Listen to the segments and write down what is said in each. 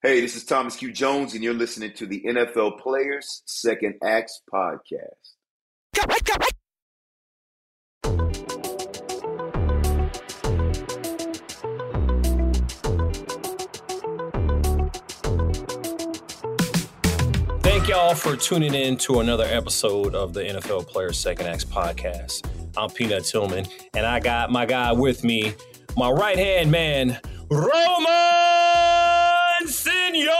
Hey, this is Thomas Q. Jones, and you're listening to the NFL Players Second Acts podcast. Thank y'all for tuning in to another episode of the NFL Players Second Acts podcast. I'm Peanut Tillman, and I got my guy with me, my right hand man, Roman Senor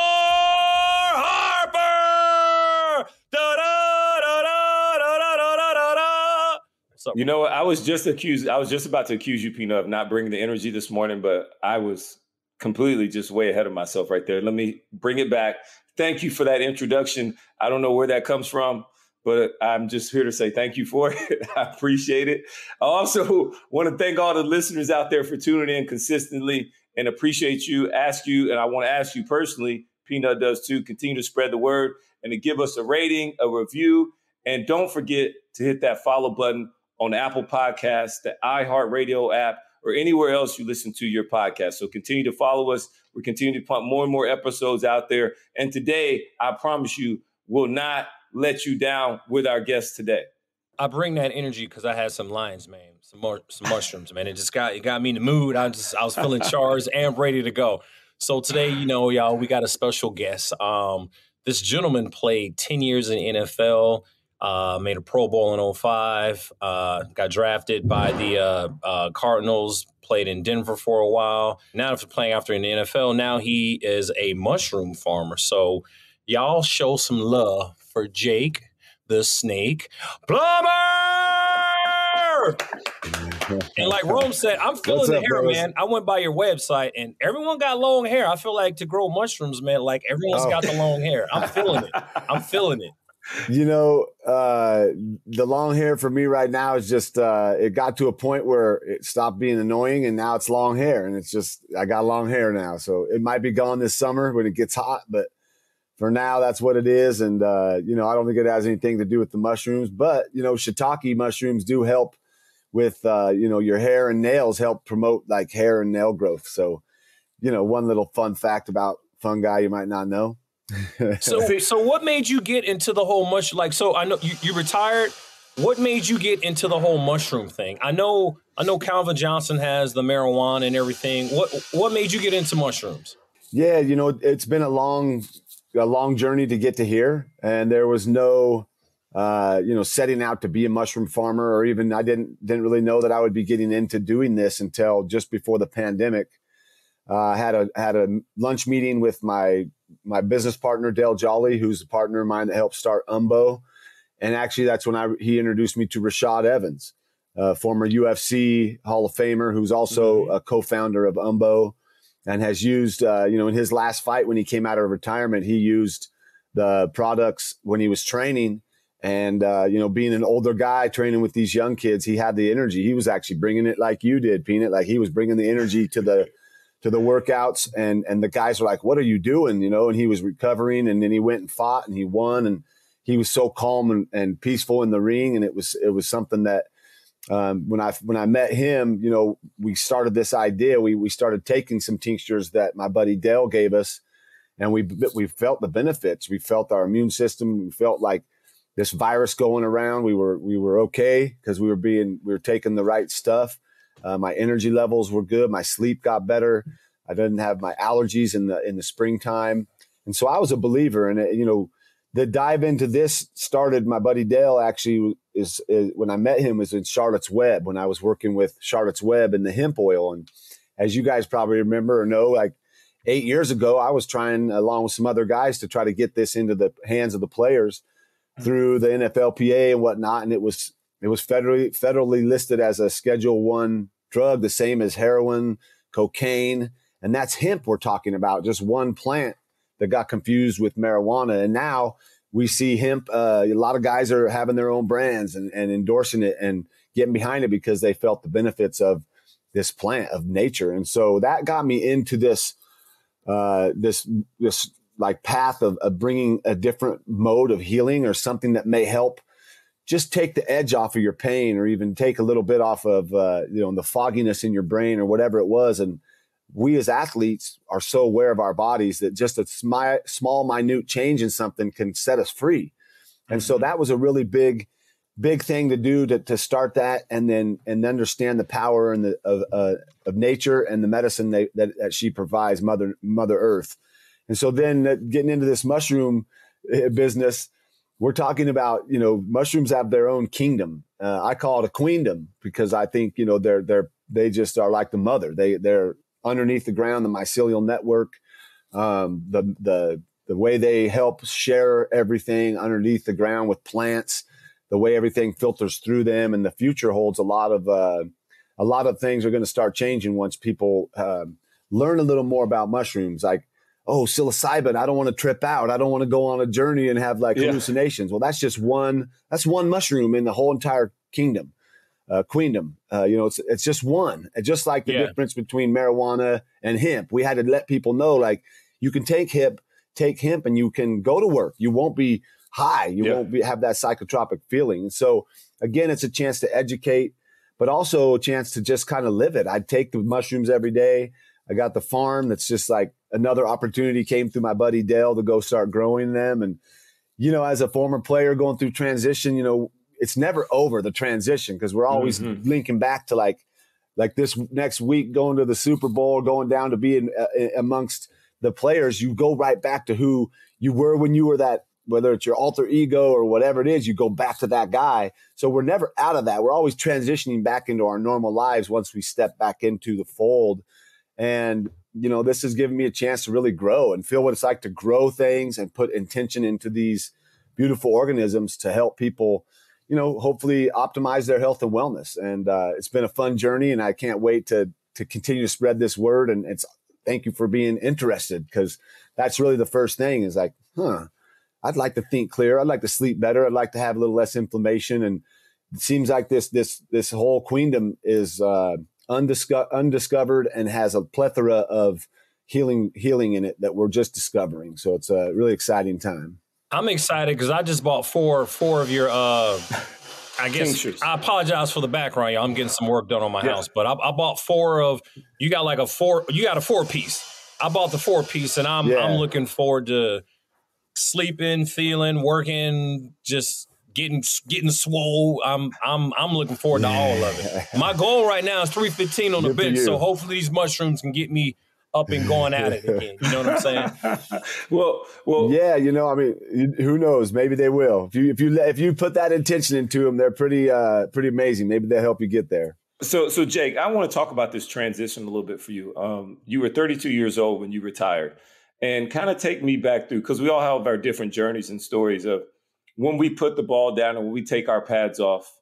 Harper. Da-da-da-da-da-da-da-da. What's up? You know, what? I was just accused. I was just about to accuse you, Peanut, of not bringing the energy this morning, but I was completely just way ahead of myself right there. Let me bring it back. Thank you for that introduction. I don't know where that comes from, but I'm just here to say thank you for it. I appreciate it. I also want to thank all the listeners out there for tuning in consistently and appreciate you. Ask you, and I want to ask you personally, Peanut does too, continue to spread the word and to give us a rating, a review, and don't forget to hit that follow button on Apple Podcasts, the iHeartRadio app, or anywhere else you listen to your podcast. So continue to follow us. We're continuing to pump more and more episodes out there. And today, I promise you, will not let you down with our guest today. I bring that energy because I had some lion's mane, some more, some mushrooms, man. It just got it got me in the mood. I just I was feeling charged and ready to go. So today, you know, y'all, we got a special guest. Um, this gentleman played 10 years in NFL, uh, made a Pro Bowl in 05, uh, got drafted by the uh, uh, Cardinals, played in Denver for a while. Now, after playing after in the NFL, now he is a mushroom farmer. So, y'all show some love for Jake the Snake Plummer. And like Rome said, I'm feeling What's the hair, bros? man. I went by your website and everyone got long hair. I feel like to grow mushrooms, man, like everyone's Oh. got the long hair. I'm feeling it. I'm feeling it. You know, uh, the long hair for me right now is just, uh, it got to a point where it stopped being annoying and now it's long hair and it's just, I got long hair now. So it might be gone this summer when it gets hot, but for now, that's what it is. And, uh, you know, I don't think it has anything to do with the mushrooms, but, you know, shiitake mushrooms do help with, uh, you know, your hair and nails help promote like hair and nail growth. So, you know, one little fun fact about fungi you might not know. So, so what made you get into the whole mush? Like, so I know you, you retired. What made you get into the whole mushroom thing? I know, I know Calvin Johnson has the marijuana and everything. What, what made you get into mushrooms? Yeah, you know, it's been a long, a long journey to get to here, and there was no, uh, you know, setting out to be a mushroom farmer, or even I didn't didn't really know that I would be getting into doing this until just before the pandemic. uh, had a had a lunch meeting with my my business partner Dale Jolly, who's a partner of mine that helped start Umbo, and actually that's when I he introduced me to Rashad Evans, uh, former UFC Hall of Famer, who's also mm-hmm. a co-founder of Umbo, and has used uh, you know in his last fight when he came out of retirement, he used the products when he was training. And uh, you know, being an older guy training with these young kids, he had the energy. He was actually bringing it like you did, Peanut. Like he was bringing the energy to the to the workouts and and the guys were like what are you doing you know and he was recovering and then he went and fought and he won and he was so calm and, and peaceful in the ring and it was it was something that um, when I when I met him you know we started this idea we we started taking some tinctures that my buddy Dale gave us and we we felt the benefits we felt our immune system we felt like this virus going around we were we were okay because we were being we were taking the right stuff uh, my energy levels were good. My sleep got better. I didn't have my allergies in the in the springtime, and so I was a believer. And you know, the dive into this started. My buddy Dale actually is, is when I met him was in Charlotte's Web when I was working with Charlotte's Web and the hemp oil. And as you guys probably remember or know, like eight years ago, I was trying along with some other guys to try to get this into the hands of the players hmm. through the NFLPA and whatnot. And it was it was federally federally listed as a Schedule One drug, the same as heroin, cocaine, and that's hemp. We're talking about just one plant that got confused with marijuana, and now we see hemp. Uh, a lot of guys are having their own brands and, and endorsing it and getting behind it because they felt the benefits of this plant of nature, and so that got me into this uh, this this like path of, of bringing a different mode of healing or something that may help just take the edge off of your pain or even take a little bit off of uh, you know the fogginess in your brain or whatever it was and we as athletes are so aware of our bodies that just a smi- small minute change in something can set us free. And so mm-hmm. that was a really big big thing to do to, to start that and then and understand the power and the of, uh, of nature and the medicine that, that, that, she provides mother mother earth. And so then uh, getting into this mushroom uh, business we're talking about you know mushrooms have their own kingdom. Uh, i call it a queendom because i think you know they're they're they just are like the mother. They they're underneath the ground the mycelial network um, the the the way they help share everything underneath the ground with plants the way everything filters through them and the future holds a lot of uh, a lot of things are going to start changing once people uh, learn a little more about mushrooms like oh, psilocybin, I don't want to trip out. I don't want to go on a journey and have like yeah. hallucinations. Well, that's just one, that's one mushroom in the whole entire kingdom, uh, queendom. Uh, you know, it's, it's just one. And just like the yeah. difference between marijuana and hemp, we had to let people know like you can take hemp, take hemp and you can go to work. You won't be high. You yeah. won't be, have that psychotropic feeling. And so again, it's a chance to educate, but also a chance to just kind of live it. I'd take the mushrooms every day. I got the farm that's just like another opportunity came through my buddy Dale to go start growing them. And, you know, as a former player going through transition, you know, it's never over the transition because we're always mm-hmm. linking back to like, like this next week going to the Super Bowl, going down to being uh, amongst the players, you go right back to who you were when you were that, whether it's your alter ego or whatever it is, you go back to that guy. So we're never out of that. We're always transitioning back into our normal lives once we step back into the fold. And you know, this has given me a chance to really grow and feel what it's like to grow things and put intention into these beautiful organisms to help people, you know, hopefully optimize their health and wellness. And uh, it's been a fun journey, and I can't wait to to continue to spread this word. And it's thank you for being interested because that's really the first thing is like, huh, I'd like to think clear. I'd like to sleep better. I'd like to have a little less inflammation. And it seems like this this this whole queendom is. Uh, undisco- undiscovered and has a plethora of healing healing in it that we're just discovering. So it's a really exciting time. I'm excited because I just bought four four of your. uh I guess I apologize for the background, y'all. I'm getting some work done on my yeah. house, but I, I, bought four of. You got like a four. You got a four piece. I bought the four piece, and I'm yeah. I'm looking forward to sleeping, feeling, working, just getting getting swole. I'm I'm I'm looking forward to all of it. My goal right now is 315 on the bench, so hopefully these mushrooms can get me up and going at it again. You know what I'm saying? well, well, yeah. You know, I mean, who knows? Maybe they will. If you if you if you put that intention into them, they're pretty uh pretty amazing. Maybe they'll help you get there. So, so Jake, I want to talk about this transition a little bit for you. Um, you were 32 years old when you retired, and kind of take me back through because we all have our different journeys and stories of when we put the ball down and when we take our pads off.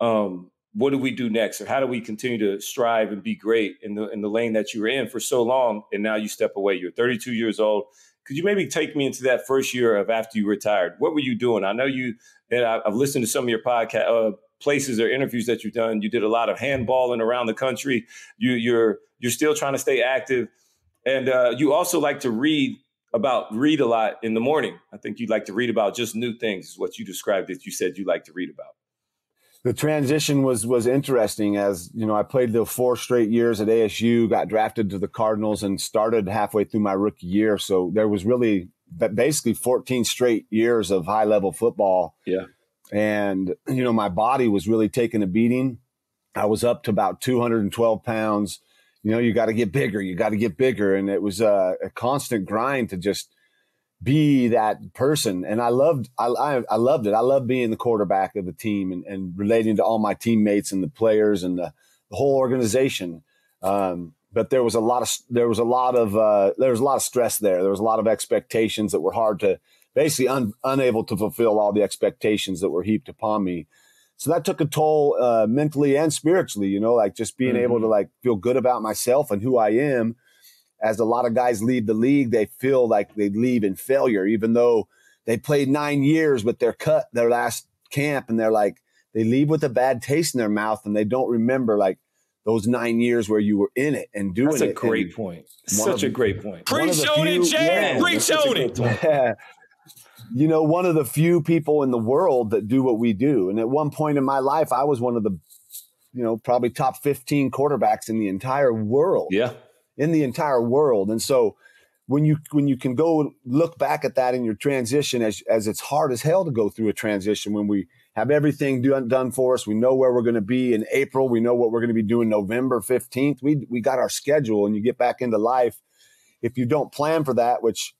Um, what do we do next, or how do we continue to strive and be great in the in the lane that you were in for so long, and now you step away? You're 32 years old. Could you maybe take me into that first year of after you retired? What were you doing? I know you, and I've listened to some of your podcast uh, places or interviews that you've done. You did a lot of handballing around the country. You, you're you're still trying to stay active, and uh, you also like to read about read a lot in the morning. I think you like to read about just new things. Is what you described that you said you like to read about. The transition was was interesting as you know I played the four straight years at ASU, got drafted to the Cardinals, and started halfway through my rookie year. So there was really basically 14 straight years of high level football. Yeah and you know my body was really taking a beating. I was up to about 212 pounds. You know, you got to get bigger. You got to get bigger, and it was a, a, constant grind to just be that person. And I loved, I, I, I loved it. I loved being the quarterback of the team and, and relating to all my teammates and the players and the, the whole organization. Um, but there was a lot of there was a lot of uh, there was a lot of stress there. There was a lot of expectations that were hard to basically un, unable to fulfill all the expectations that were heaped upon me. So that took a toll uh, mentally and spiritually, you know, like just being mm-hmm. able to mm-hmm. like feel good about myself and who I am. As a lot of guys leave the league, they feel like they leave in failure, even though they played nine years, but they're cut their last camp and they're like, they leave with a bad taste in their mouth and they don't remember like those nine years where you were in it and doing That's a it. great point. Such a great point. Preach on it, Jay. Preach on it you know, one of the few people in the world that do what we do. And at one point in my life, I was one of the, you know, probably top 15 quarterbacks in the entire world. Yeah. In the entire world. And so when you when you can go look back at that in your transition as as it's hard as hell to go through a transition when we have everything done, done for us. We know where we're going to be in April. We know what we're going to be doing November 15th. We we got our schedule and you get back into life. If you don't plan for that, which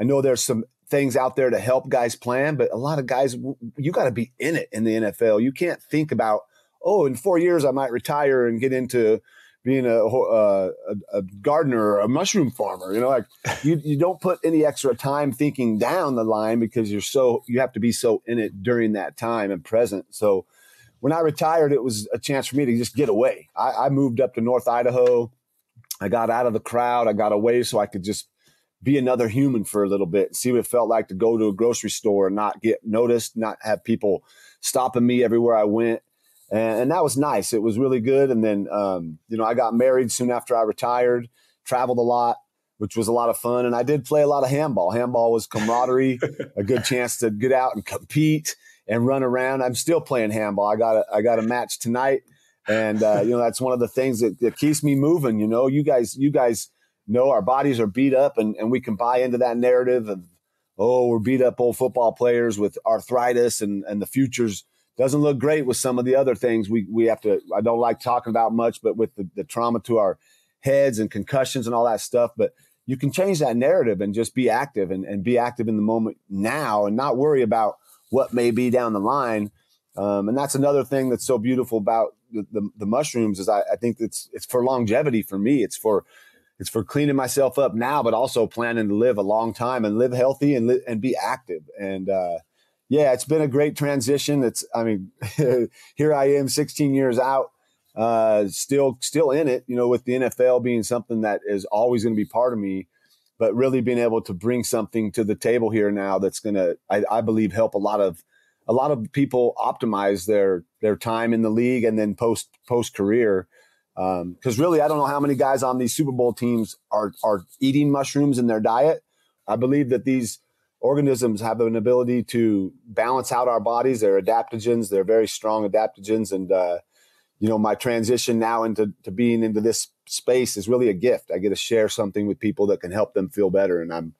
I know there's some things out there to help guys plan, but a lot of guys, you got to be in it in the NFL. You can't think about, oh, in four years I might retire and get into being a, uh, a, a gardener or a mushroom farmer. You know, like you, you don't put any extra time thinking down the line because you're so you have to be so in it during that time and present. So when I retired, it was a chance for me to just get away. I, I moved up to North Idaho. I got out of the crowd. I got away so I could just be another human for a little bit, see what it felt like to go to a grocery store and not get noticed, not have people stopping me everywhere I went. And, and that was nice. It was really good. And then, um, you know, I got married soon after I retired, traveled a lot, which was a lot of fun. And I did play a lot of handball. Handball was camaraderie, a good chance to get out and compete and run around. I'm still playing handball. I got a, I got a match tonight. And, uh, you know, that's one of the things that, that keeps me moving. You know, you guys, you guys, no, our bodies are beat up and, and we can buy into that narrative of, oh, we're beat up old football players with arthritis and, and the futures doesn't look great with some of the other things we, we have to, I don't like talking about much, but with the, the trauma to our heads and concussions and all that stuff. But you can change that narrative and just be active and, and be active in the moment now and not worry about what may be down the line. Um, and that's another thing that's so beautiful about the, the, the mushrooms is I, I, think it's it's for longevity for me. It's for it's for cleaning myself up now, but also planning to live a long time and live healthy and li- and be active. And uh, yeah, it's been a great transition. It's I mean, here I am, 16 years out, uh, still still in it. You know, with the NFL being something that is always going to be part of me, but really being able to bring something to the table here now that's going to, I believe, help a lot of a lot of people optimize their their time in the league and then post post career because um, really, I don't know how many guys on these Super Bowl teams are are eating mushrooms in their diet. I believe that these organisms have an ability to balance out our bodies. They're adaptogens. They're very strong adaptogens, and uh, you know, my transition now into to being into this space is really a gift. I get to share something with people that can help them feel better, and I'm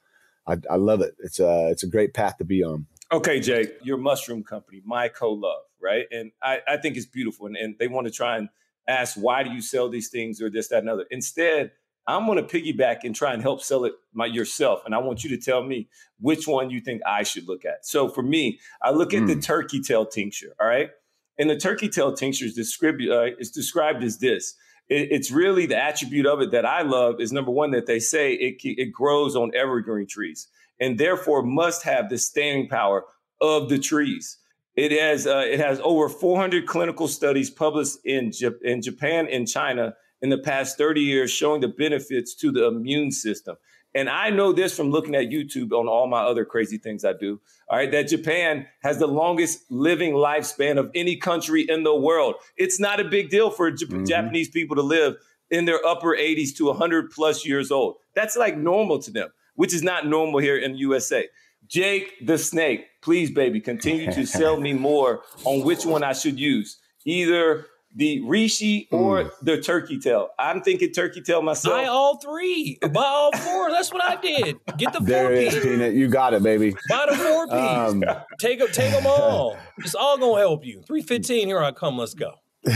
I, I love it. It's a it's a great path to be on. Okay, Jake, your mushroom company, Mycolove, right? And I, I think it's beautiful, and, and they want to try and ask why do you sell these things or this, that, and other. Instead, I'm going to piggyback and try and help sell it my, yourself. And I want you to tell me which one you think I should look at. So for me, I look at mm. the turkey tail tincture. All right. And the turkey tail tincture is described, uh, is described as this. It, it's really the attribute of it that I love is number one, that they say it, it grows on evergreen trees and therefore must have the staying power of the trees. It has uh, it has over 400 clinical studies published in in Japan and China in the past 30 years, showing the benefits to the immune system. And I know this from looking at YouTube on all my other crazy things I do. All right, that Japan has the longest living lifespan of any country in the world. It's not a big deal for J- mm-hmm. Japanese people to live in their upper 80s to 100 plus years old. That's like normal to them, which is not normal here in the USA. Jake the Snake, please, baby, continue to sell me more on which one I should use. Either the Reishi or mm. the turkey tail. I'm thinking turkey tail myself. Buy all three. Buy all four. That's what I did. Get the there four piece. Peanut. You got it, baby. Buy the four piece. Um, take them. Take them all. It's all gonna help you. Three fifteen. Here I come. Let's go.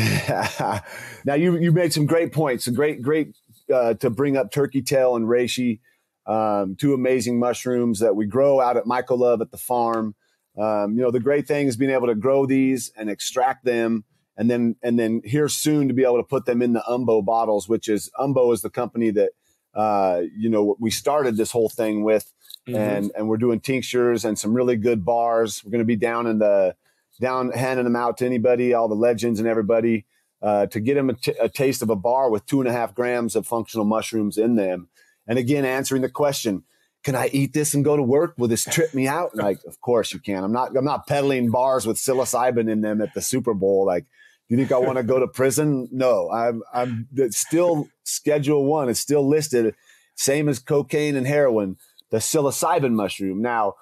now you you made some great points. A great great uh, to bring up turkey tail and reishi, um, two amazing mushrooms that we grow out at Mycolove at the farm. Um, you know the great thing is being able to grow these and extract them and then and then here soon to be able to put them in the Umbo bottles, which is Umbo is the company that uh, you know we started this whole thing with, mm-hmm. and and we're doing tinctures and some really good bars. We're going to be down in the down handing them out to anybody, all the legends and everybody. Uh, to get them a, t- a taste of a bar with two and a half grams of functional mushrooms in them. And again, answering the question, can I eat this and go to work? Will this trip me out? like, of course you can. I'm not, I'm not peddling bars with psilocybin in them at the Super Bowl. Like, you think I want to go to prison? No, I'm I'm still Schedule One. It's still listed, same as cocaine and heroin. The psilocybin mushroom. Now,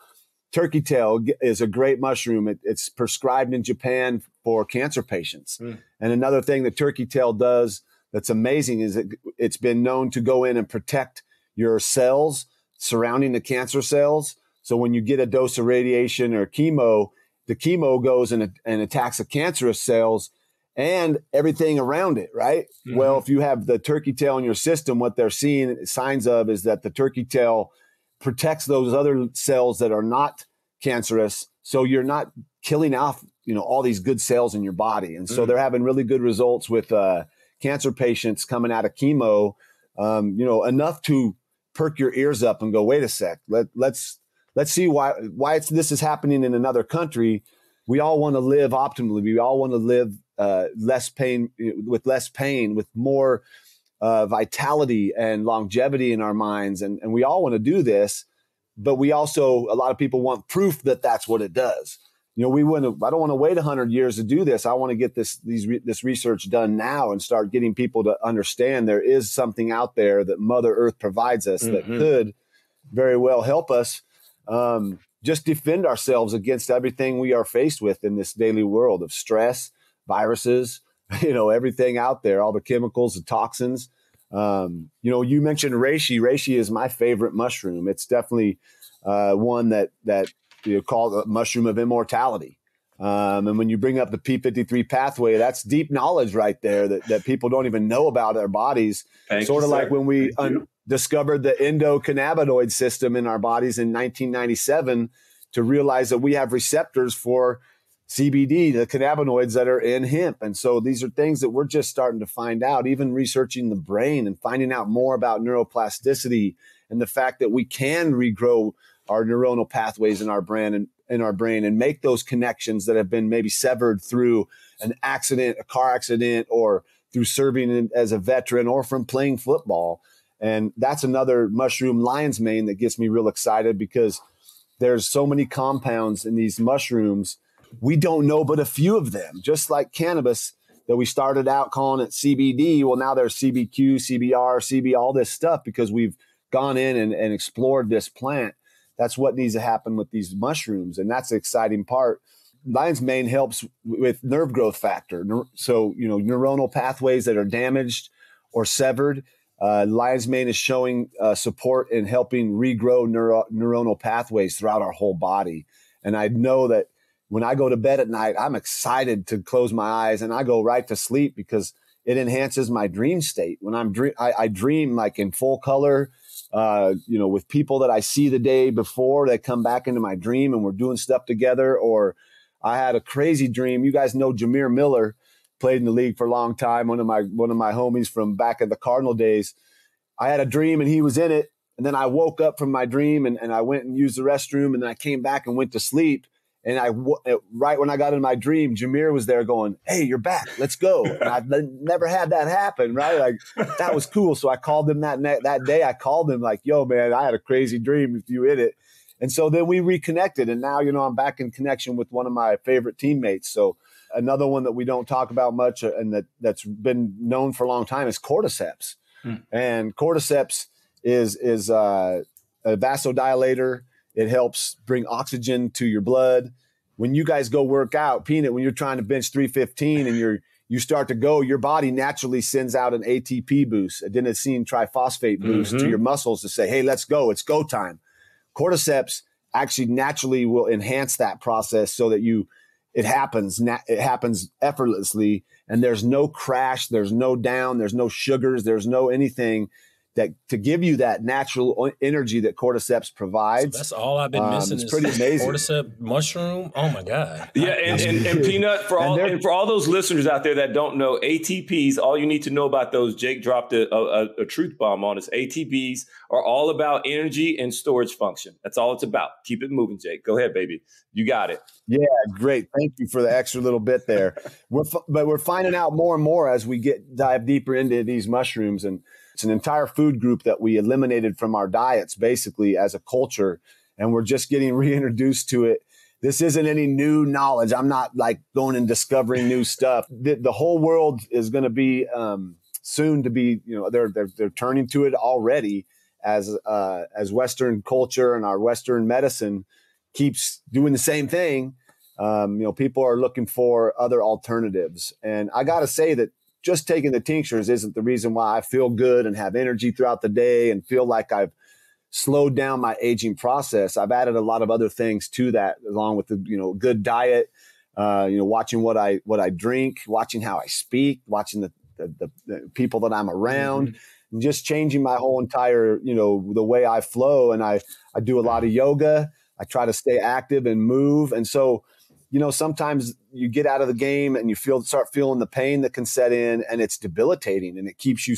turkey tail is a great mushroom. It, it's prescribed in Japan for cancer patients. Mm. And another thing that turkey tail does that's amazing is it, it's been known to go in and protect your cells surrounding the cancer cells. So when you get a dose of radiation or chemo, the chemo goes and, and attacks the cancerous cells and everything around it, right? Mm-hmm. Well, if you have the turkey tail in your system, what they're seeing signs of is that the turkey tail protects those other cells that are not cancerous. So you're not killing off, you know, all these good cells in your body. And so mm-hmm. they're having really good results with uh, cancer patients coming out of chemo, um, you know, enough to perk your ears up and go, wait a sec, let, let's, let's see why, why it's, this is happening in another country. We all want to live optimally. We all want to live uh, less pain with less pain with more uh, vitality and longevity in our minds. And, and we all want to do this but we also a lot of people want proof that that's what it does. You know we wouldn't i don't want to wait 100 years to do this. I want to get this these this research done now and start getting people to understand there is something out there that mother earth provides us mm-hmm. that could very well help us um, just defend ourselves against everything we are faced with in this daily world of stress viruses, you know, everything out there, all the chemicals, the toxins. Um, you know, you mentioned reishi. Reishi is my favorite mushroom. It's definitely uh, one that that you know, called a mushroom of immortality. Um, and when you bring up the P53 pathway, that's deep knowledge right there that, that people don't even know about their bodies. Thank sort you, of like when we un- discovered the endocannabinoid system in our bodies in 1997 to realize that we have receptors for CBD, the cannabinoids that are in hemp. And so these are things that we're just starting to find out, even researching the brain and finding out more about neuroplasticity and the fact that we can regrow our neuronal pathways in our brain and in our brain and make those connections that have been maybe severed through an accident, a car accident, or through serving as a veteran or from playing football. And that's another mushroom lion's mane that gets me real excited because there's so many compounds in these mushrooms we don't know but a few of them, just like cannabis that we started out calling it CBD. Well, now there's CBQ, CBR, CB, all this stuff because we've gone in and, and explored this plant. That's what needs to happen with these mushrooms. And that's the exciting part. Lion's mane helps with nerve growth factor. So, you know, neuronal pathways that are damaged or severed. Uh, lion's mane is showing uh, support in helping regrow neuro- neuronal pathways throughout our whole body. And I know that when I go to bed at night, I'm excited to close my eyes and I go right to sleep because it enhances my dream state. When I'm dream, I, I dream like in full color, uh, you know, with people that I see the day before that come back into my dream and we're doing stuff together, or I had a crazy dream. You guys know Jamir Miller played in the league for a long time. One of my one of my homies from back in the Cardinal days. I had a dream and he was in it. And then I woke up from my dream and, and I went and used the restroom and then I came back and went to sleep. And I, right when I got in my dream, Jamir was there going, Hey, you're back. Let's go. And I never had that happen. Right. Like that was cool. So I called him that, that day. I called him like, yo, man, I had a crazy dream If you in it. And so then we reconnected. And now, you know, I'm back in connection with one of my favorite teammates. So another one that we don't talk about much uh, and that that's been known for a long time is cordyceps. Hmm. And cordyceps is, is uh, a vasodilator it helps bring oxygen to your blood. When you guys go work out, Peanut, when you're trying to bench 315 and you're you start to go, your body naturally sends out an ATP boost, adenosine triphosphate boost mm-hmm. to your muscles to say, hey, let's go, it's go time. Cordyceps actually naturally will enhance that process so that you it happens it happens effortlessly and there's no crash there's no down there's no sugars there's no anything that to give you that natural energy that cordyceps provides. So that's all I've been um, missing. it's pretty amazing. Cordyceps mushroom. Oh my god! Yeah, and, and, and, peanut for all and, and, for all those listeners out there that don't know ATPs. All you need to know about those. Jake dropped a, a, a truth bomb on us. ATPs are all about energy and storage function. That's all it's about. Keep it moving, Jake. Go ahead, baby. You got it. Yeah, great. Thank you for the extra little bit there. we're but we're finding out more and more as we get dive deeper into these mushrooms and it's an entire food group that we eliminated from our diets basically as a culture. And we're just getting reintroduced to it. This isn't any new knowledge. I'm not like going and discovering new stuff. The, the whole world is going to be um, soon to be, you know, they're, they're, they're turning to it already as, uh, as Western culture and our Western medicine keeps doing the same thing. Um, you know, people are looking for other alternatives. And I got to say that just taking the tinctures isn't the reason why I feel good and have energy throughout the day and feel like I've slowed down my aging process. I've added a lot of other things to that, along with the you know good diet, uh, you know watching what I what I drink, watching how I speak, watching the the, the, the people that I'm around. Mm-hmm. And just changing my whole entire, you know, the way I flow. And I, I do a lot of yoga. I try to stay active and move. And so, you know, sometimes you get out of the game and you feel start feeling the pain that can set in, and it's debilitating, and it keeps you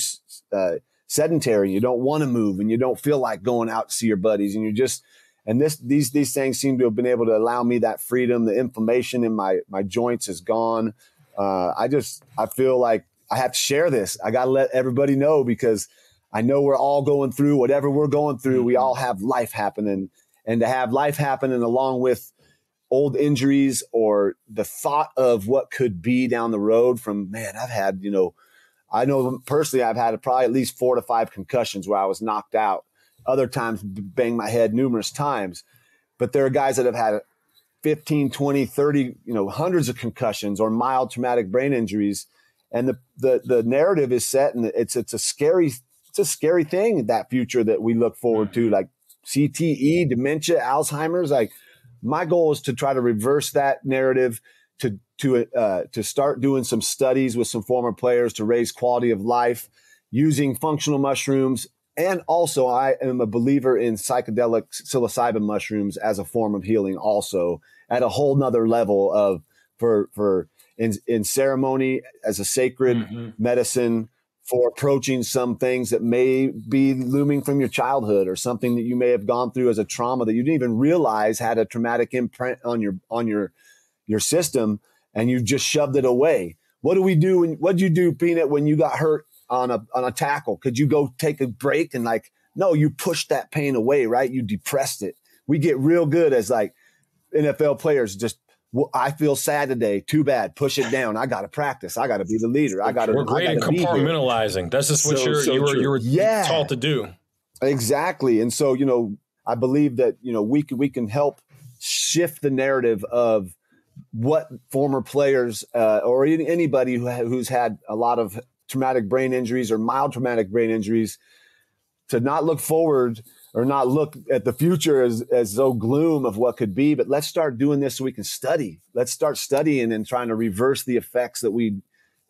uh, sedentary. You don't want to move, and you don't feel like going out to see your buddies, and you just and this these these things seem to have been able to allow me that freedom. The inflammation in my my joints is gone. Uh, I just I feel like I have to share this. I got to let everybody know because I know we're all going through whatever we're going through. We all have life happening, and to have life happening along with old injuries or the thought of what could be down the road from man i've had you know i know personally i've had probably at least four to five concussions where i was knocked out. Other times bang my head numerous times. But there are guys that have had 15 20 30 you know hundreds of concussions or mild traumatic brain injuries. And the the, the narrative is set and it's it's a scary it's a scary thing that future that we look forward to mm. like cte dementia alzheimer's like my goal is to try to reverse that narrative to to uh, to start doing some studies with some former players to raise quality of life using functional mushrooms and also i am a believer in psychedelic psilocybin mushrooms as a form of healing also at a whole nother level of for for in, in ceremony as a sacred mm-hmm. medicine for approaching some things that may be looming from your childhood or something that you may have gone through as a trauma that you didn't even realize had a traumatic imprint on your on your your system and you just shoved it away. What do we do when what'd you do, Peanut, when you got hurt on a on a tackle? Could you go take a break and like no, you pushed that pain away, right? You depressed it. We get real good as like NFL players just well, I feel sad today. Too bad. Push it down. I got to practice. I got to be the leader. I got to. We're great at compartmentalizing. That's just what so, you're so you were you were yeah. taught to do. Exactly. And so you know, I believe that you know we can we can help shift the narrative of what former players uh, or anybody who ha- who's had a lot of traumatic brain injuries or mild traumatic brain injuries to not look forward or not look at the future as, as though gloom of what could be, but let's start doing this so we can study. Let's start studying and trying to reverse the effects that we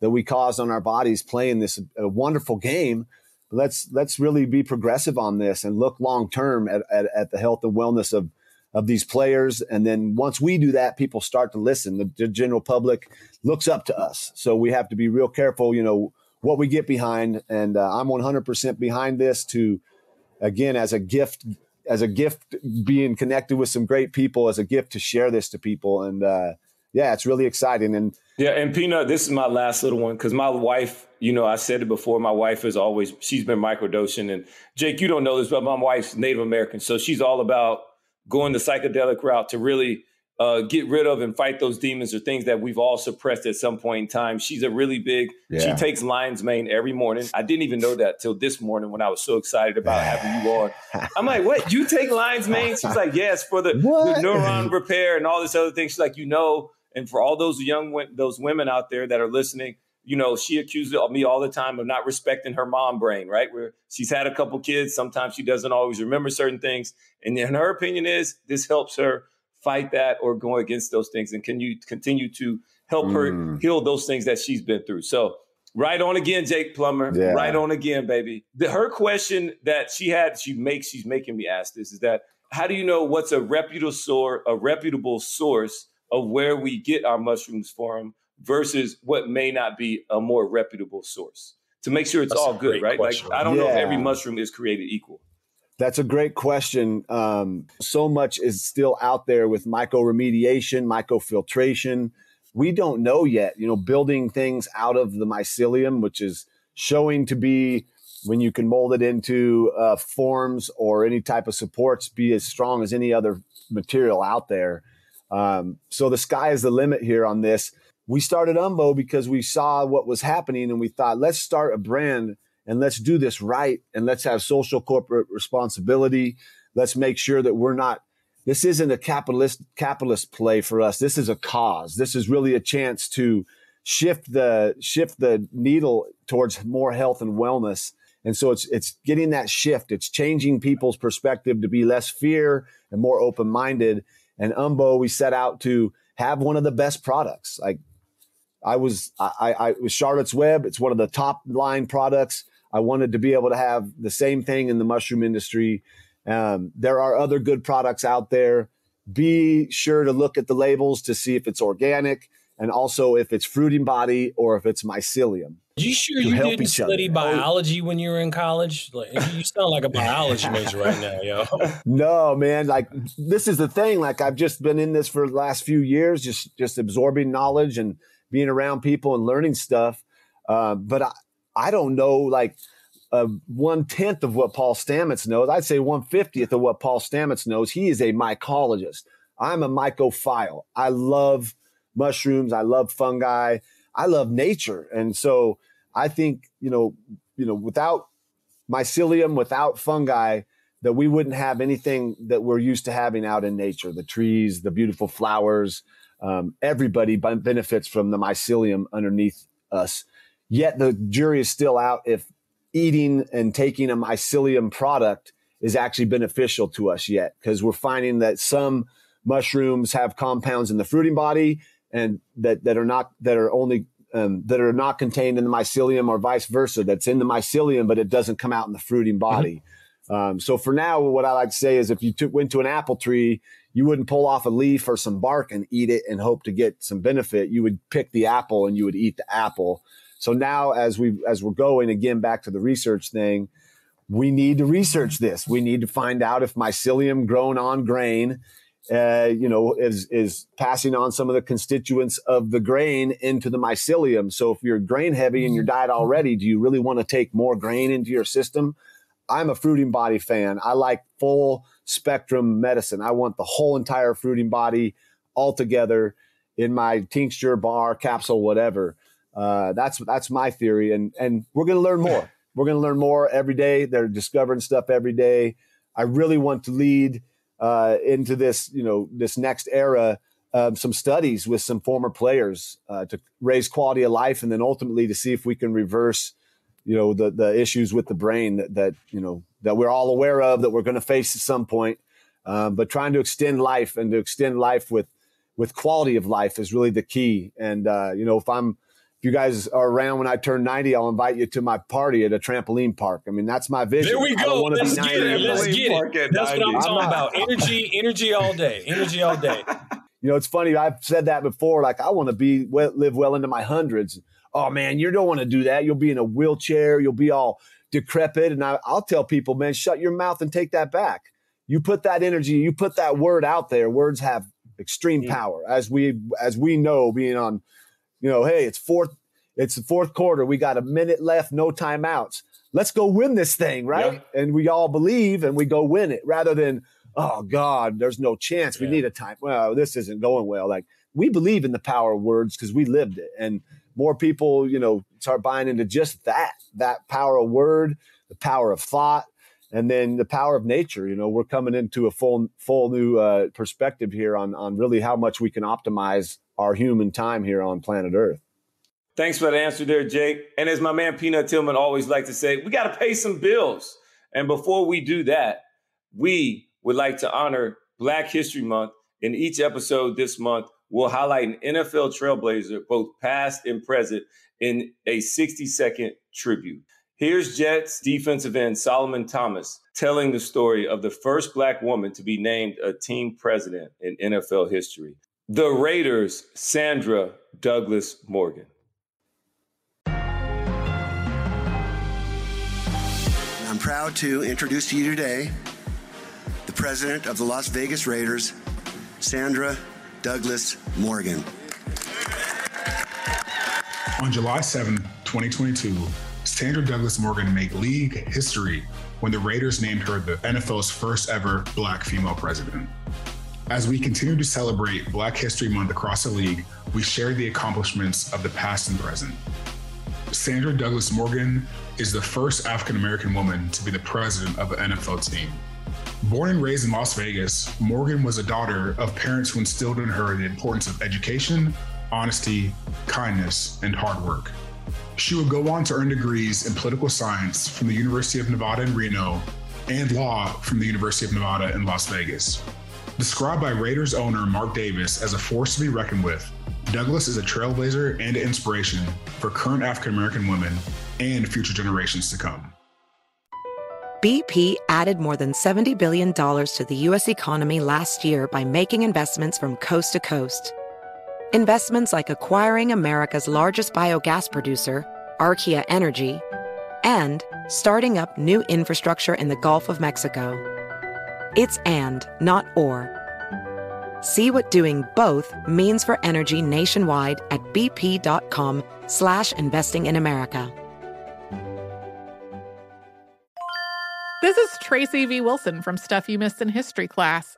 that we cause on our bodies playing this a wonderful game. Let's let's really be progressive on this and look long term at, at, at, the health and wellness of of these players. And then once we do that, people start to listen. The, the, general public looks up to us. So we have to be real careful, you know, what we get behind. And uh, I'm 100% behind this to, again, as a gift, as a gift being connected with some great people, as a gift to share this to people. And uh, yeah, it's really exciting. And yeah, and Peanut, this is my last little one because my wife, you know, I said it before, my wife is always, she's been microdosing. And Jake, you don't know this, but my wife's Native American. So she's all about going the psychedelic route to really uh, get rid of and fight those demons or things that we've all suppressed at some point in time. She's a really big. Yeah. She takes lion's mane every morning. I didn't even know that till this morning when I was so excited about having you on. I'm like, what? You take lion's mane? She's like, yes, for the, the neuron repair and all this other thing. She's like, you know, and for all those young those women out there that are listening, you know, she accuses me all the time of not respecting her mom brain, right? Where she's had a couple kids, sometimes she doesn't always remember certain things, and in her opinion is this helps her fight that or go against those things and can you continue to help mm. her heal those things that she's been through so right on again jake plummer yeah. right on again baby the, her question that she had she makes she's making me ask this is that how do you know what's a reputable source a reputable source of where we get our mushrooms from versus what may not be a more reputable source to make sure it's That's all good right question. like i don't yeah. know if every mushroom is created equal that's a great question. Um, so much is still out there with mycoremediation, mycofiltration. We don't know yet, you know, building things out of the mycelium, which is showing to be when you can mold it into uh, forms or any type of supports, be as strong as any other material out there. Um, so the sky is the limit here on this. We started Umbo because we saw what was happening and we thought, let's start a brand and let's do this right and let's have social corporate responsibility. Let's make sure that we're not this isn't a capitalist capitalist play for us. This is a cause. This is really a chance to shift the shift the needle towards more health and wellness. And so it's it's getting that shift. It's changing people's perspective to be less fear and more open minded. And Umbo, we set out to have one of the best products. Like I was, I, I was Charlotte's Web. It's one of the top line products. I wanted to be able to have the same thing in the mushroom industry. Um, there are other good products out there. Be sure to look at the labels to see if it's organic and also if it's fruiting body or if it's mycelium. You sure you didn't study other. biology when you were in college? Like, you sound like a biology major right now, yo. No, man. Like this is the thing. Like I've just been in this for the last few years, just just absorbing knowledge and being around people and learning stuff. Uh, but I, I don't know like uh, one tenth of what Paul Stamets knows. I'd say one fiftieth of what Paul Stamets knows. He is a mycologist. I'm a mycophile. I love mushrooms. I love fungi. I love nature, and so I think you know, you know, without mycelium, without fungi, that we wouldn't have anything that we're used to having out in nature. The trees, the beautiful flowers. Um, everybody benefits from the mycelium underneath us. Yet the jury is still out if eating and taking a mycelium product is actually beneficial to us yet, because we're finding that some mushrooms have compounds in the fruiting body and that, that are not that are only um, that are not contained in the mycelium or vice versa. That's in the mycelium, but it doesn't come out in the fruiting mm-hmm. body. Mm-hmm. Um, so for now, what I like to say is if you took, went to an apple tree, you wouldn't pull off a leaf or some bark and eat it and hope to get some benefit. You would pick the apple and you would eat the apple. So now as we as we're going again back to the research thing, we need to research this. We need to find out if mycelium grown on grain, uh, you know, is is passing on some of the constituents of the grain into the mycelium. So if you're grain heavy in your diet already, do you really want to take more grain into your system? I'm a fruiting body fan. I like full spectrum medicine. I want the whole entire fruiting body all together in my tincture, bar, capsule, whatever. Uh, that's that's my theory, and and we're going to learn more. We're going to learn more every day. They're discovering stuff every day. I really want to lead uh, into this, you know, this next era. Um, some studies with some former players uh, to raise quality of life, and then ultimately to see if we can reverse, you know, the the issues with the brain that that you know that we're all aware of that we're going to face at some point. Um, but trying to extend life and to extend life with with quality of life is really the key. And uh, you know, if I'm if you guys are around when I turn 90, I'll invite you to my party at a trampoline park. I mean, that's my vision. There we go. Let's get it. Let's get it. That's what I'm talking about. Energy, energy all day. Energy all day. You know, it's funny. I've said that before. Like, I want to be live well into my hundreds. Oh man, you don't want to do that. You'll be in a wheelchair. You'll be all decrepit. And I, I'll tell people, man, shut your mouth and take that back. You put that energy, you put that word out there. Words have extreme mm. power, as we as we know, being on, you know, hey, it's fourth, it's the fourth quarter. We got a minute left, no timeouts. Let's go win this thing, right? Yeah. And we all believe and we go win it rather than, oh God, there's no chance. We yeah. need a time. Well, this isn't going well. Like we believe in the power of words because we lived it. And more people, you know, start buying into just that, that power of word, the power of thought, and then the power of nature. You know, we're coming into a full, full new uh, perspective here on, on really how much we can optimize our human time here on planet Earth. Thanks for the answer there, Jake. And as my man Peanut Tillman always like to say, we got to pay some bills. And before we do that, we would like to honor Black History Month. In each episode this month, we'll highlight an NFL trailblazer, both past and present, in a 60 second tribute. Here's Jets defensive end Solomon Thomas telling the story of the first black woman to be named a team president in NFL history. The Raiders' Sandra Douglas Morgan. I'm proud to introduce to you today the president of the Las Vegas Raiders, Sandra Douglas Morgan. On July 7, 2022, Sandra Douglas Morgan made league history when the Raiders named her the NFL's first ever black female president. As we continue to celebrate Black History Month across the league, we share the accomplishments of the past and present. Sandra Douglas Morgan is the first African American woman to be the president of an NFL team. Born and raised in Las Vegas, Morgan was a daughter of parents who instilled in her the importance of education, honesty, kindness, and hard work. She would go on to earn degrees in political science from the University of Nevada in Reno and law from the University of Nevada in Las Vegas. Described by Raiders owner Mark Davis as a force to be reckoned with, Douglas is a trailblazer and an inspiration for current African American women and future generations to come. BP added more than $70 billion to the U.S. economy last year by making investments from coast to coast. Investments like acquiring America's largest biogas producer, Archaea Energy, and starting up new infrastructure in the Gulf of Mexico. It's and, not or. See what doing both means for energy nationwide at bp.com slash investing in America. This is Tracy V. Wilson from Stuff You Missed in History class.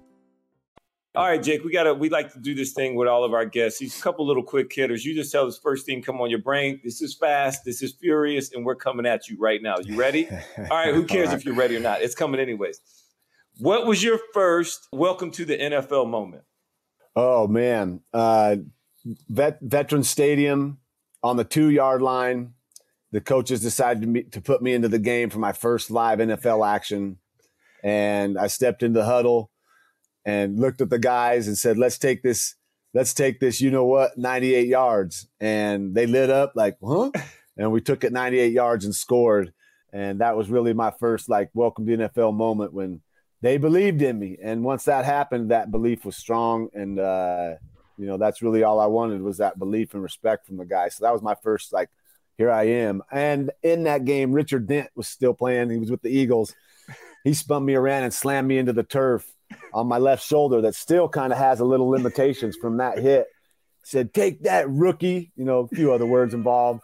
All right, Jake, we gotta we like to do this thing with all of our guests. These couple little quick hitters. You just tell us first thing come on your brain. This is fast, this is furious, and we're coming at you right now. You ready? All right, who cares if you're ready or not? It's coming anyways. What was your first welcome to the NFL moment? Oh man. Uh vet, veteran stadium on the two yard line. The coaches decided to, me, to put me into the game for my first live NFL action. And I stepped into the huddle and looked at the guys and said, "Let's take this. Let's take this. You know what? 98 yards." And they lit up like, "Huh?" And we took it 98 yards and scored. And that was really my first like welcome to NFL moment when they believed in me. And once that happened, that belief was strong. And uh, you know, that's really all I wanted was that belief and respect from the guys. So that was my first like, here I am. And in that game, Richard Dent was still playing. He was with the Eagles. He spun me around and slammed me into the turf on my left shoulder that still kind of has a little limitations from that hit. Said, "Take that, rookie." You know, a few other words involved,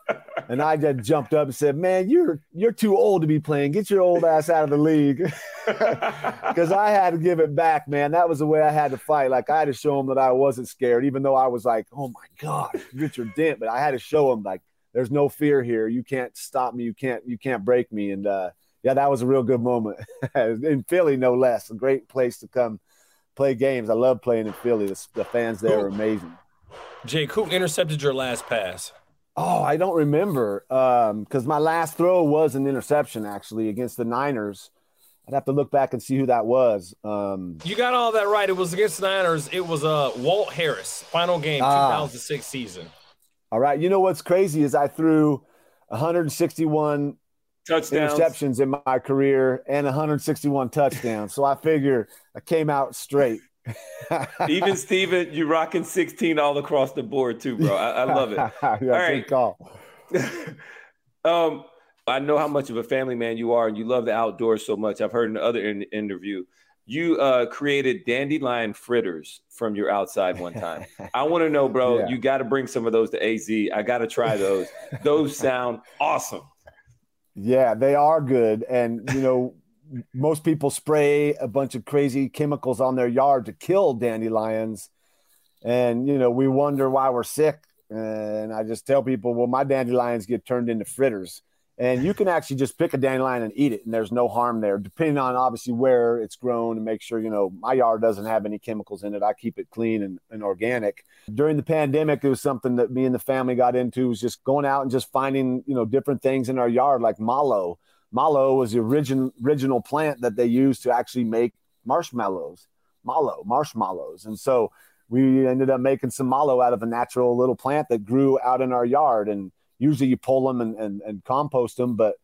and I just jumped up and said, "Man, you're you're too old to be playing. Get your old ass out of the league." Because I had to give it back, man. That was the way I had to fight. Like I had to show him that I wasn't scared, even though I was like, "Oh my god, Richard Dent," but I had to show him like, "There's no fear here. You can't stop me. You can't you can't break me." And uh, yeah, that was a real good moment in Philly, no less. A great place to come play games. I love playing in Philly. The, the fans there are amazing. Jake, who intercepted your last pass? Oh, I don't remember because um, my last throw was an interception actually against the Niners. I'd have to look back and see who that was. Um, you got all that right. It was against the Niners. It was uh, Walt Harris, final game, uh, 2006 season. All right. You know what's crazy is I threw 161 touchdowns. interceptions in my career and 161 touchdowns. so I figure I came out straight. Even Steven, you rocking 16 all across the board too, bro. I, I love it. yeah, all right. call. um, I know how much of a family man you are, and you love the outdoors so much. I've heard in another in- interview you uh, created dandelion fritters from your outside one time. I want to know, bro. Yeah. You got to bring some of those to AZ. I got to try those. those sound awesome. Yeah, they are good. And, you know, most people spray a bunch of crazy chemicals on their yard to kill dandelions. And, you know, we wonder why we're sick. And I just tell people, well, my dandelions get turned into fritters and you can actually just pick a dandelion and eat it and there's no harm there depending on obviously where it's grown and make sure you know my yard doesn't have any chemicals in it. I keep it clean and, and organic. During the pandemic it was something that me and the family got into was just going out and just finding you know different things in our yard like mallow mallow was the original original plant that they used to actually make marshmallows mallow marshmallows. And so we ended up making some mallow out of a natural little plant that grew out in our yard. And usually you pull them and, and, and compost them. But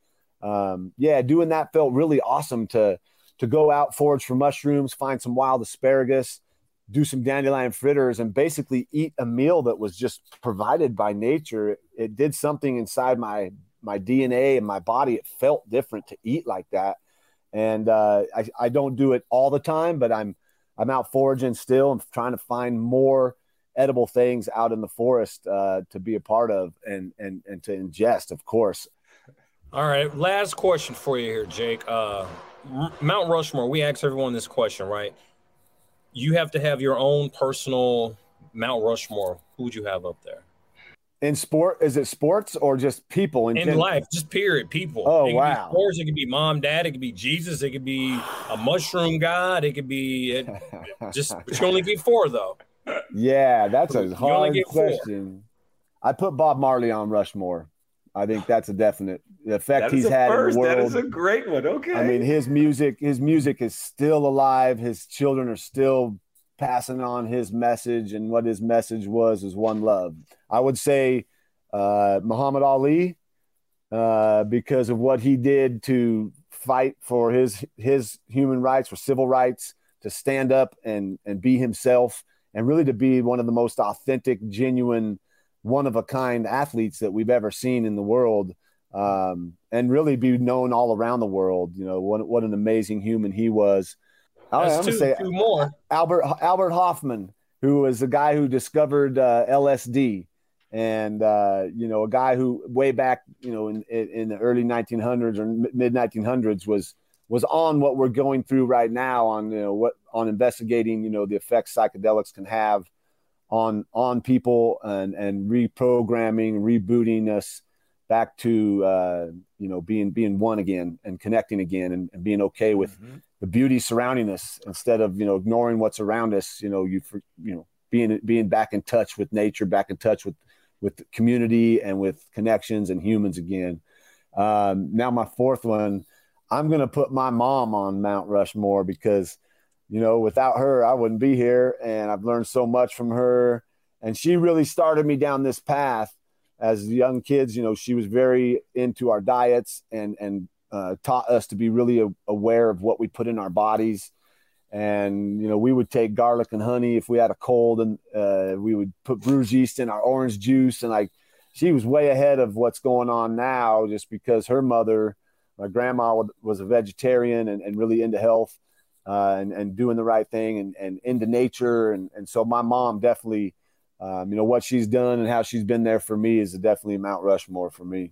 um, yeah, doing that felt really awesome to to go out forage for mushrooms, find some wild asparagus, do some dandelion fritters, and basically eat a meal that was just provided by nature. It, it did something inside my my DNA and my body. It felt different to eat like that. And uh, I, I don't do it all the time, but I'm I'm out foraging still and trying to find more edible things out in the forest uh, to be a part of and and and to ingest, of course. All right, last question for you here, Jake. Uh, Mount Rushmore. We ask everyone this question, right? You have to have your own personal Mount Rushmore. Who would you have up there? In sport, is it sports or just people in, in life? Just period, people. Oh it wow! sports. It could be mom, dad. It could be Jesus. It could be a mushroom god. It could be it, just. But you only get four though yeah, that's a hard question. I put Bob Marley on Rushmore. I think that's a definite the effect he's had first. in the world. That is a great one. Okay. I mean, his music, his music is still alive. His children are still passing on his message, and what his message was is one love. I would say uh, Muhammad Ali, uh, because of what he did to fight for his his human rights, for civil rights, to stand up and and be himself and really to be one of the most authentic, genuine, one of a kind athletes that we've ever seen in the world. Um, and really be known all around the world. You know what what an amazing human he was. I, am gonna say two more. Albert Albert Hofmann, who was the guy who discovered uh, LSD, and uh, you know a guy who way back you know in in the early 1900s or mid 1900s was was on what we're going through right now on you know what on investigating you know the effects psychedelics can have on on people and and reprogramming rebooting us back to uh, you know being being one again and connecting again and, and being okay with mm-hmm. the beauty surrounding us instead of you know ignoring what's around us you know you you know being being back in touch with nature back in touch with with community and with connections and humans again um, now my fourth one i'm going to put my mom on mount rushmore because you know without her i wouldn't be here and i've learned so much from her and she really started me down this path as young kids, you know, she was very into our diets and and uh, taught us to be really a, aware of what we put in our bodies. And you know, we would take garlic and honey if we had a cold, and uh, we would put brewer's yeast in our orange juice. And like, she was way ahead of what's going on now, just because her mother, my grandma, was a vegetarian and, and really into health uh, and and doing the right thing and and into nature. And and so my mom definitely um, you know what she's done and how she's been there for me is definitely Mount Rushmore for me.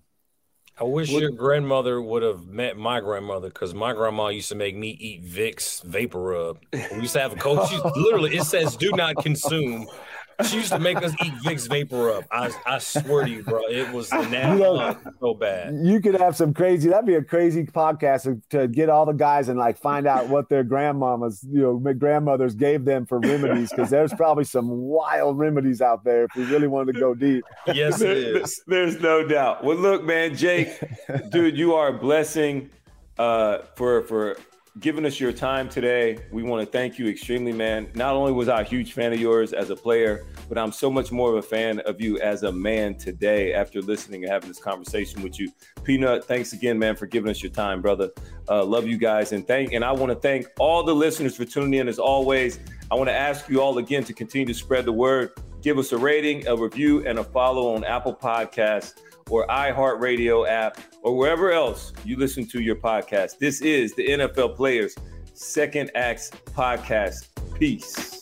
I wish what, your grandmother would have met my grandmother because my grandma used to make me eat Vicks Vapor Rub. We used to have a coach. literally, it says "Do not consume." She used to make us eat Vicks Vapor up. I, I swear to you, bro, it was nasty, you know, so bad. You could have some crazy. That'd be a crazy podcast to, to get all the guys and like find out what their grandmamas, you know, grandmothers gave them for remedies because there's probably some wild remedies out there if we really wanted to go deep. Yes, it is. There's no doubt. Well, look, man, Jake, dude, you are a blessing uh, for for giving us your time today. We want to thank you extremely, man. Not only was I a huge fan of yours as a player, but I'm so much more of a fan of you as a man today after listening and having this conversation with you. Peanut, thanks again, man, for giving us your time, brother. Uh, love you guys, and thank and I want to thank all the listeners for tuning in as always. I want to ask you all again to continue to spread the word. Give us a rating, a review, and a follow on Apple Podcasts or iHeartRadio app or wherever else you listen to your podcast. This is the NFL Players Second Acts Podcast. Peace.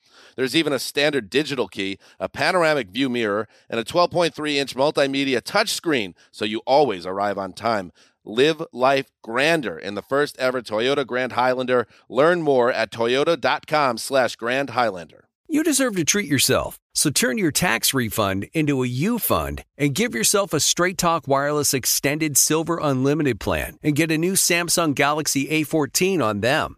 There's even a standard digital key, a panoramic view mirror, and a 12.3 inch multimedia touchscreen, so you always arrive on time. Live life grander in the first ever Toyota Grand Highlander. Learn more at toyota.com slash Grand Highlander. You deserve to treat yourself, so turn your tax refund into a U fund and give yourself a Straight Talk Wireless Extended Silver Unlimited plan and get a new Samsung Galaxy A14 on them.